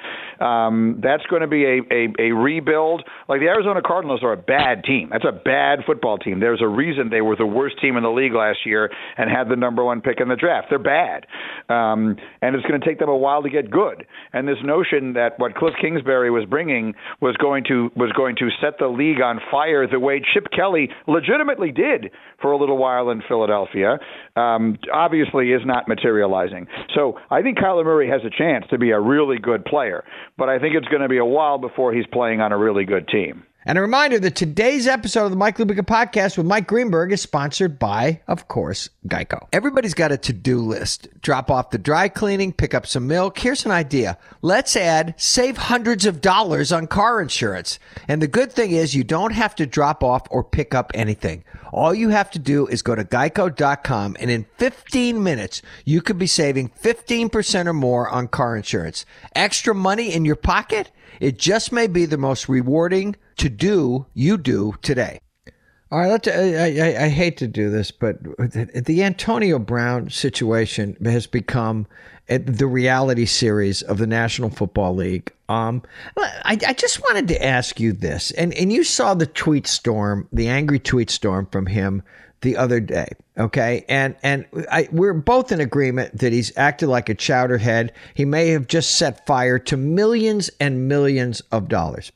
Um, that's going to be a, a, a rebuild. Like the Arizona Cardinals are a bad team. That's a bad football team. There's a reason they were the worst team in the league last year and had the number one pick in the draft. They're bad. Um, and it's going to take them a while to get good. And there's no notion that what Cliff Kingsbury was bringing was going to was going to set the league on fire the way Chip Kelly legitimately did for a little while in Philadelphia, um, obviously is not materializing. So I think Kyler Murray has a chance to be a really good player, but I think it's going to be a while before he's playing on a really good team. And a reminder that today's episode of the Mike Lupica podcast with Mike Greenberg is sponsored by, of course, Geico. Everybody's got a to do list. Drop off the dry cleaning, pick up some milk. Here's an idea. Let's add save hundreds of dollars on car insurance. And the good thing is you don't have to drop off or pick up anything. All you have to do is go to geico.com and in 15 minutes, you could be saving 15% or more on car insurance. Extra money in your pocket? It just may be the most rewarding to do you do today. All right, let's, I, I, I, hate to do this, but the Antonio Brown situation has become the reality series of the National Football League. Um, I, I just wanted to ask you this, and, and you saw the tweet storm, the angry tweet storm from him the other day. Okay, and and I, we're both in agreement that he's acted like a chowderhead. He may have just set fire to millions and millions of dollars.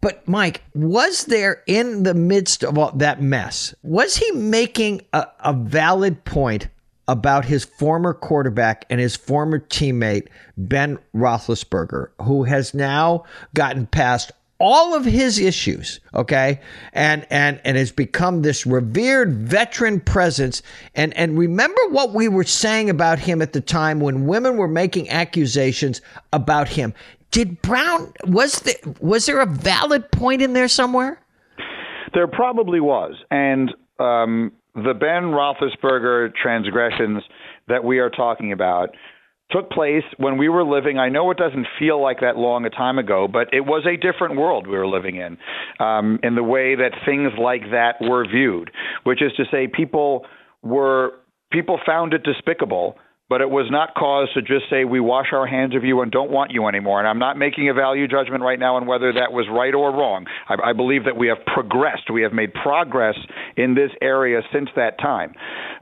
But Mike, was there in the midst of all that mess, was he making a, a valid point about his former quarterback and his former teammate Ben Roethlisberger, who has now gotten past all of his issues, okay, and and and has become this revered veteran presence. And and remember what we were saying about him at the time when women were making accusations about him. Did Brown was there was there a valid point in there somewhere? There probably was, and um, the Ben Roethlisberger transgressions that we are talking about took place when we were living. I know it doesn't feel like that long a time ago, but it was a different world we were living in, um, in the way that things like that were viewed, which is to say, people were people found it despicable but it was not cause to just say we wash our hands of you and don't want you anymore. And I'm not making a value judgment right now on whether that was right or wrong. I, I believe that we have progressed, we have made progress in this area since that time.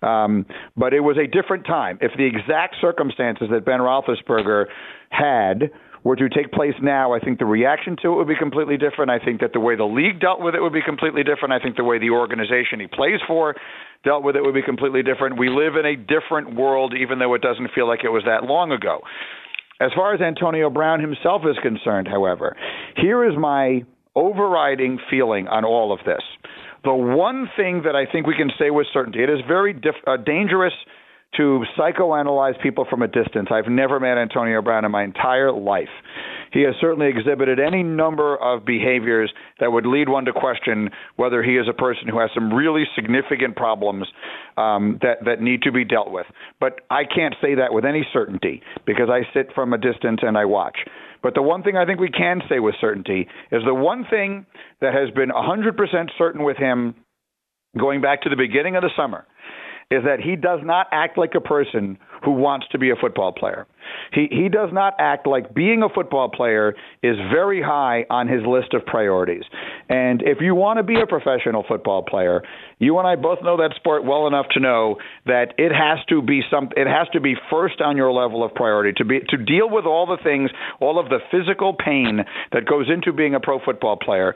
Um, but it was a different time. If the exact circumstances that Ben Roethlisberger had were to take place now, I think the reaction to it would be completely different. I think that the way the league dealt with it would be completely different. I think the way the organization he plays for dealt with it would be completely different. We live in a different world, even though it doesn't feel like it was that long ago. As far as Antonio Brown himself is concerned, however, here is my overriding feeling on all of this. The one thing that I think we can say with certainty, it is very dif- uh, dangerous to psychoanalyze people from a distance. I've never met Antonio Brown in my entire life. He has certainly exhibited any number of behaviors that would lead one to question whether he is a person who has some really significant problems um, that that need to be dealt with. But I can't say that with any certainty because I sit from a distance and I watch. But the one thing I think we can say with certainty is the one thing that has been 100% certain with him going back to the beginning of the summer is that he does not act like a person who wants to be a football player. He he does not act like being a football player is very high on his list of priorities. And if you want to be a professional football player, you and I both know that sport well enough to know that it has to be some it has to be first on your level of priority to be to deal with all the things, all of the physical pain that goes into being a pro football player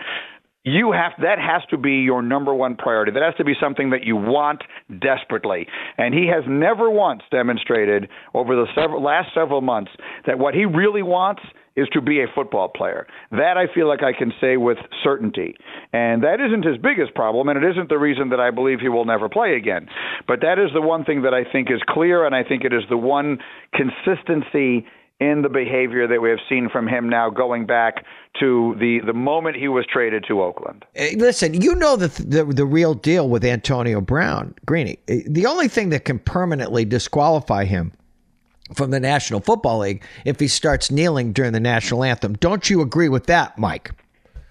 you have that has to be your number one priority. That has to be something that you want desperately. And he has never once demonstrated over the several, last several months that what he really wants is to be a football player. That I feel like I can say with certainty. And that isn't his biggest problem, and it isn't the reason that I believe he will never play again. But that is the one thing that I think is clear, and I think it is the one consistency in the behavior that we have seen from him now going back to the, the moment he was traded to Oakland. Listen, you know the, the, the real deal with Antonio Brown, Greeny. Eh, the only thing that can permanently disqualify him from the National Football League if he starts kneeling during the national anthem. Don't you agree with that, Mike?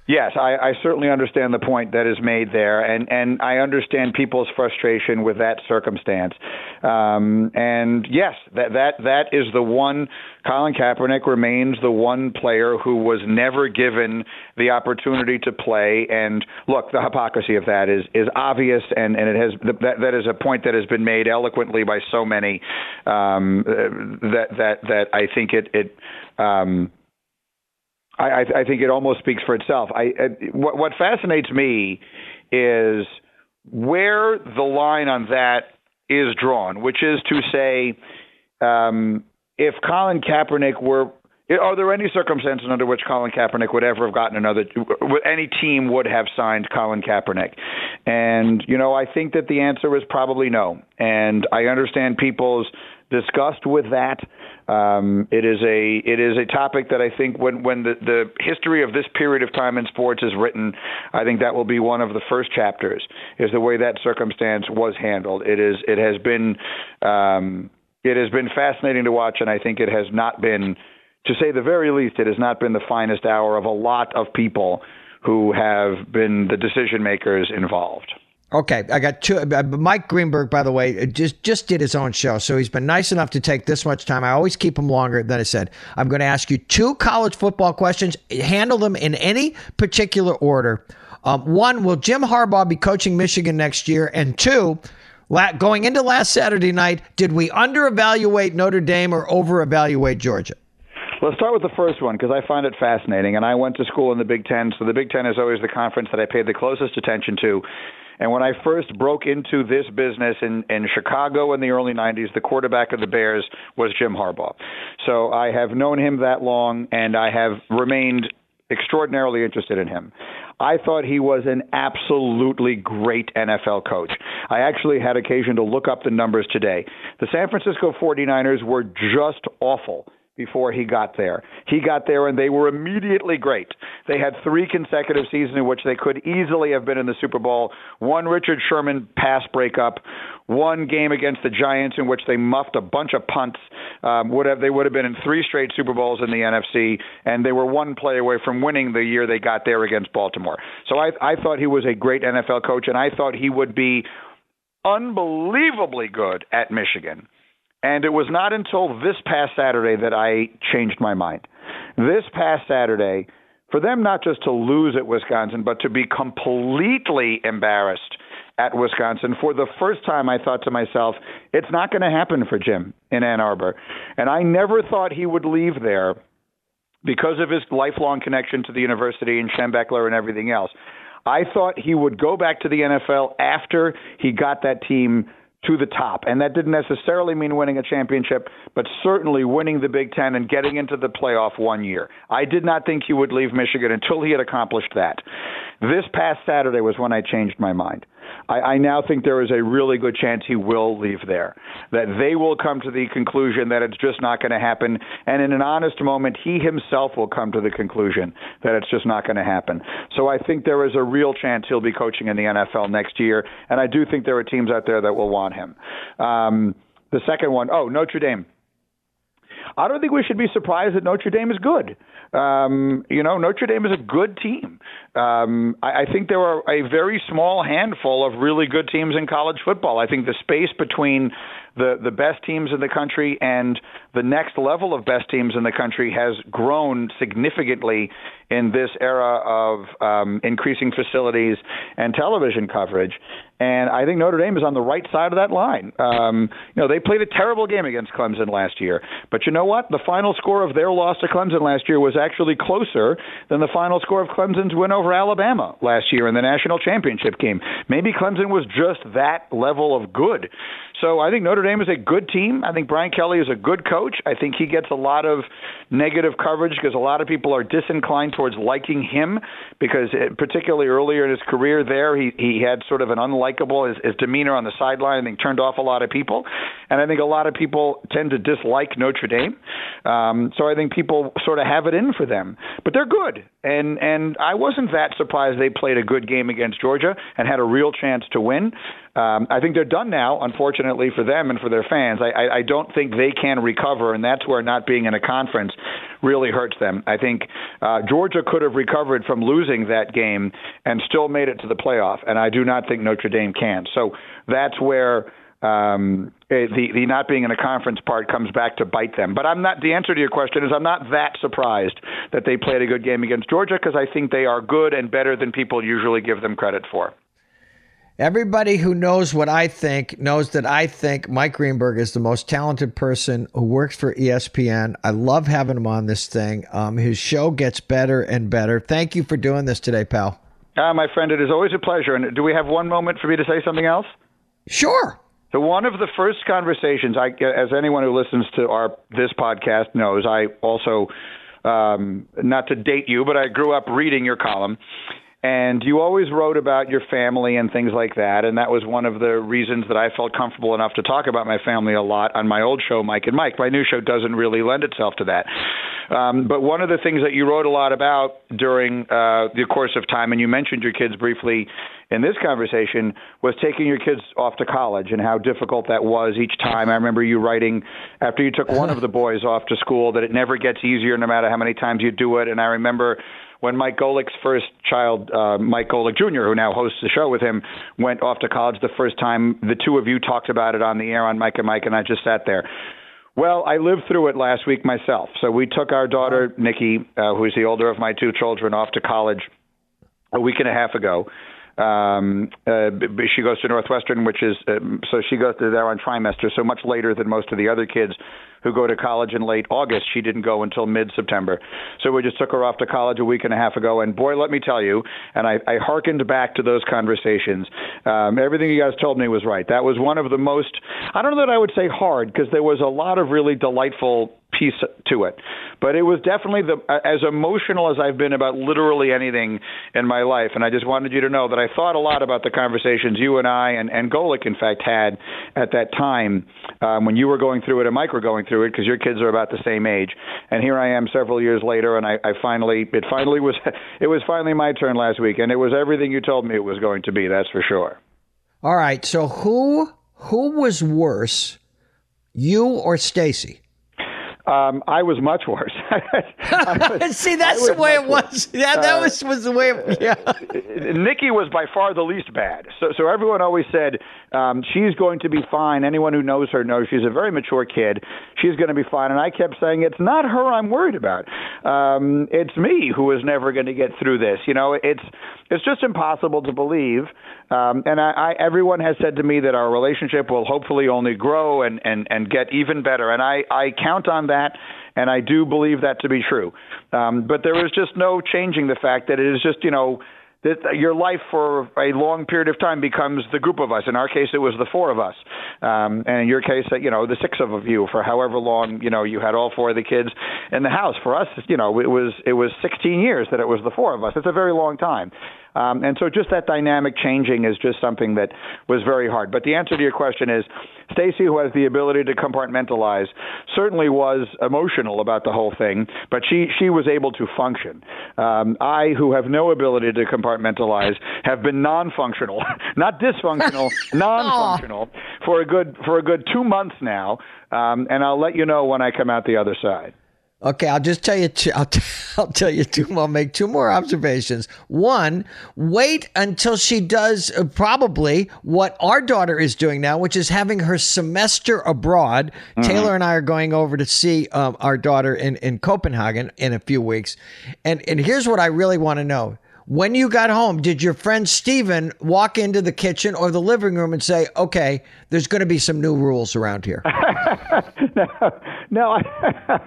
Yes, I, I certainly understand the point that is made there, and, and I understand people's frustration with that circumstance. Um, and yes, that that that is the one. Colin Kaepernick remains the one player who was never given the opportunity to play. And look, the hypocrisy of that is is obvious, and and it has that that is a point that has been made eloquently by so many um, that that that I think it it. Um, I, I think it almost speaks for itself. I, what, what fascinates me is where the line on that is drawn, which is to say, um, if Colin Kaepernick were, are there any circumstances under which Colin Kaepernick would ever have gotten another? Any team would have signed Colin Kaepernick, and you know, I think that the answer is probably no. And I understand people's disgust with that. Um, it is a it is a topic that I think when when the, the history of this period of time in sports is written, I think that will be one of the first chapters. Is the way that circumstance was handled. It is it has been um, it has been fascinating to watch, and I think it has not been, to say the very least, it has not been the finest hour of a lot of people who have been the decision makers involved. Okay, I got two. Uh, Mike Greenberg, by the way, uh, just just did his own show, so he's been nice enough to take this much time. I always keep him longer than I said. I'm going to ask you two college football questions. Handle them in any particular order. Um, one, will Jim Harbaugh be coaching Michigan next year? And two, going into last Saturday night, did we under evaluate Notre Dame or over evaluate Georgia? Let's start with the first one because I find it fascinating. And I went to school in the Big Ten, so the Big Ten is always the conference that I paid the closest attention to. And when I first broke into this business in, in Chicago in the early 90s, the quarterback of the Bears was Jim Harbaugh. So I have known him that long, and I have remained extraordinarily interested in him. I thought he was an absolutely great NFL coach. I actually had occasion to look up the numbers today. The San Francisco 49ers were just awful before he got there. He got there and they were immediately great. They had three consecutive seasons in which they could easily have been in the Super Bowl. One Richard Sherman pass breakup, one game against the Giants in which they muffed a bunch of punts. Um, would have they would have been in three straight Super Bowls in the NFC, and they were one play away from winning the year they got there against Baltimore. So I, I thought he was a great NFL coach, and I thought he would be unbelievably good at Michigan. And it was not until this past Saturday that I changed my mind. This past Saturday, for them not just to lose at Wisconsin, but to be completely embarrassed at Wisconsin, for the first time I thought to myself, it's not going to happen for Jim in Ann Arbor. And I never thought he would leave there because of his lifelong connection to the university and Schembechler and everything else. I thought he would go back to the NFL after he got that team to the top. And that didn't necessarily mean winning a championship, but certainly winning the Big Ten and getting into the playoff one year. I did not think he would leave Michigan until he had accomplished that. This past Saturday was when I changed my mind. I, I now think there is a really good chance he will leave there. That they will come to the conclusion that it's just not going to happen. And in an honest moment, he himself will come to the conclusion that it's just not going to happen. So I think there is a real chance he'll be coaching in the NFL next year. And I do think there are teams out there that will want him. Um, the second one, oh, Notre Dame. I don't think we should be surprised that Notre Dame is good. Um, you know, Notre Dame is a good team. Um, I, I think there are a very small handful of really good teams in college football. I think the space between the the best teams in the country and the next level of best teams in the country has grown significantly in this era of um, increasing facilities and television coverage. And I think Notre Dame is on the right side of that line. Um, you know, they played a terrible game against Clemson last year, but you know what? The final score of their loss to Clemson last year was actually closer than the final score of Clemson's win over Alabama last year in the national championship game. Maybe Clemson was just that level of good. So I think Notre Dame is a good team. I think Brian Kelly is a good coach. I think he gets a lot of negative coverage because a lot of people are disinclined towards liking him because, it, uh, particularly earlier in his career there, he he had sort of an unlikable his, his demeanor on the sideline. I think turned off a lot of people, and I think a lot of people tend to dislike Notre Dame. Um, so I think people sort of have it in for them, but they're good, and and I wasn't that surprised they played a good game against Georgia and had a real chance to win. Um, I think they're done now, unfortunately for them and for their fans. I, I, I don't think they can recover, and that's where not being in a conference really hurts them. I think uh, Georgia could have recovered from losing that game and still made it to the playoff, and I do not think Notre Dame can. So that's where um, eh, the the not being in a conference part comes back to bite them. But I'm not. The answer to your question is I'm not that surprised that they played a good game against Georgia because I think they are good and better than people usually give them credit for. Everybody who knows what I think knows that I think Mike Greenberg is the most talented person who works for ESPN. I love having him on this thing. Um, his show gets better and better. Thank you for doing this today, pal. Ah, my friend, it is always a pleasure. And do we have one moment for me to say something else? Sure. So one of the first conversations, I, as anyone who listens to our this podcast knows, I also, um, not to date you, but I grew up reading your column, and you always wrote about your family and things like that and that was one of the reasons that I felt comfortable enough to talk about my family a lot on my old show Mike and Mike my new show doesn't really lend itself to that um, but one of the things that you wrote a lot about during uh, the course of time and you mentioned your kids briefly in this conversation was taking your kids off to college and how difficult that was each time. I remember you writing after you took one of the boys off to school that it never gets easier no matter how many times you do it. And I remember when Mike Golic's first child, uh, Mike Golic Jr., who now hosts the show with him, went off to college the first time. The two of you talked about it on the air on Mike and Mike, and I just sat there. Well, I lived through it last week myself. So we took our daughter Nikki, uh, who is the older of my two children, off to college a week and a half ago. Um, uh, she goes to Northwestern, which is uh, so she goes to there on trimester, so much later than most of the other kids who go to college in late August. She didn't go until mid September. So we just took her off to college a week and a half ago. And boy, let me tell you, and I, I hearkened back to those conversations. Um, everything you guys told me was right. That was one of the most, I don't know that I would say hard, because there was a lot of really delightful piece to it. But it was definitely the as emotional as I've been about literally anything in my life. And I just wanted you to know that I thought a lot about the conversations you and I and, and Golic, in fact, had at that time um, when you were going through it and Mike were going through it because your kids are about the same age. And here I am several years later, and I, I finally it finally was it was finally my turn last week, and it was everything you told me it was going to be. That's for sure. All right. So who who was worse, you or Stacy? Um, I was much worse. was, See, that's the way it was. Worse. Yeah, that uh, was was the way. It, yeah. Nikki was by far the least bad. So, so everyone always said um, she's going to be fine. Anyone who knows her knows she's a very mature kid. She's going to be fine. And I kept saying it's not her I'm worried about. Um, it's me who is never going to get through this. You know, it's it's just impossible to believe. Um, and I, I, everyone has said to me that our relationship will hopefully only grow and, and, and get even better. And I, I count on that, and I do believe that to be true. Um, but there is just no changing the fact that it is just, you know, that your life for a long period of time becomes the group of us. In our case, it was the four of us, um, and in your case, you know, the six of you for however long you know you had all four of the kids in the house. For us, you know, it was it was 16 years that it was the four of us. It's a very long time, um, and so just that dynamic changing is just something that was very hard. But the answer to your question is Stacy, who has the ability to compartmentalize, certainly was emotional about the whole thing, but she, she was able to function. Um, I, who have no ability to compartmentalize, have been non-functional, not dysfunctional, non-functional for a good for a good two months now, um, and I'll let you know when I come out the other side. Okay, I'll just tell you. Two, I'll, t- I'll tell you two. I'll make two more observations. One, wait until she does uh, probably what our daughter is doing now, which is having her semester abroad. Mm-hmm. Taylor and I are going over to see um, our daughter in in Copenhagen in a few weeks, and and here's what I really want to know. When you got home, did your friend Steven walk into the kitchen or the living room and say, okay, there's going to be some new rules around here? no, no I,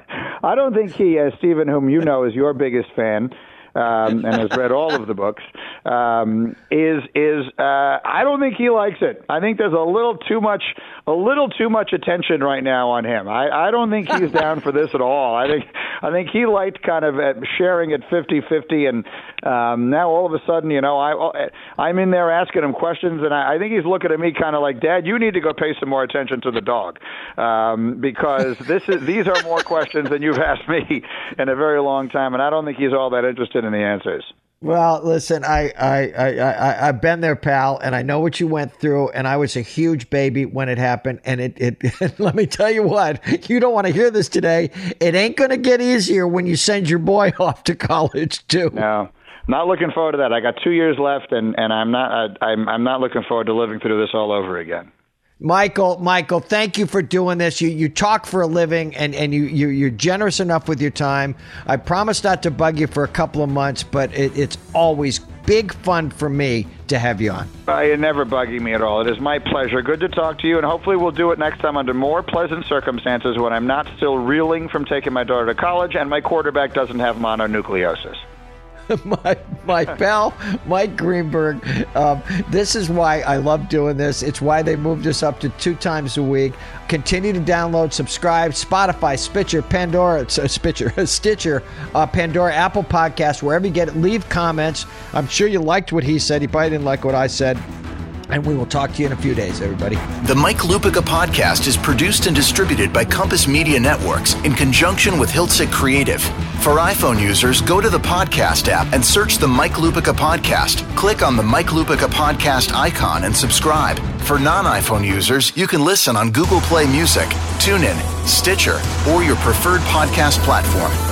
I, don't think he, uh, Steven, whom you know is your biggest fan, um, and has read all of the books, um, is is uh, I don't think he likes it. I think there's a little too much a little too much attention right now on him. I, I don't think he's down for this at all. I think I think he liked kind of at sharing at 50-50, and um, now all of a sudden, you know, I I'm in there asking him questions, and I, I think he's looking at me kind of like, Dad, you need to go pay some more attention to the dog, um, because this is these are more questions than you've asked me in a very long time, and I don't think he's all that interested in the answers. Well, listen, I, I, I, I, I've been there, pal, and I know what you went through, and I was a huge baby when it happened. And it, it let me tell you what, you don't want to hear this today. It ain't going to get easier when you send your boy off to college, too. No. Not looking forward to that. I got two years left, and, and I'm not I, I'm I'm not looking forward to living through this all over again. Michael, Michael, thank you for doing this. You you talk for a living and, and you, you you're generous enough with your time. I promise not to bug you for a couple of months, but it, it's always big fun for me to have you on. Uh, you're never bugging me at all. It is my pleasure. Good to talk to you, and hopefully we'll do it next time under more pleasant circumstances when I'm not still reeling from taking my daughter to college and my quarterback doesn't have mononucleosis. my my pal Mike Greenberg. Um, this is why I love doing this. It's why they moved us up to two times a week. Continue to download, subscribe, Spotify, Spitcher, Pandora, uh, Spitcher, Stitcher, uh, Pandora, Apple Podcast, wherever you get it. Leave comments. I'm sure you liked what he said. He probably didn't like what I said. And we will talk to you in a few days, everybody. The Mike Lupica podcast is produced and distributed by Compass Media Networks in conjunction with Hiltzik Creative. For iPhone users, go to the podcast app and search the Mike Lupica podcast. Click on the Mike Lupica podcast icon and subscribe. For non iPhone users, you can listen on Google Play Music, TuneIn, Stitcher, or your preferred podcast platform.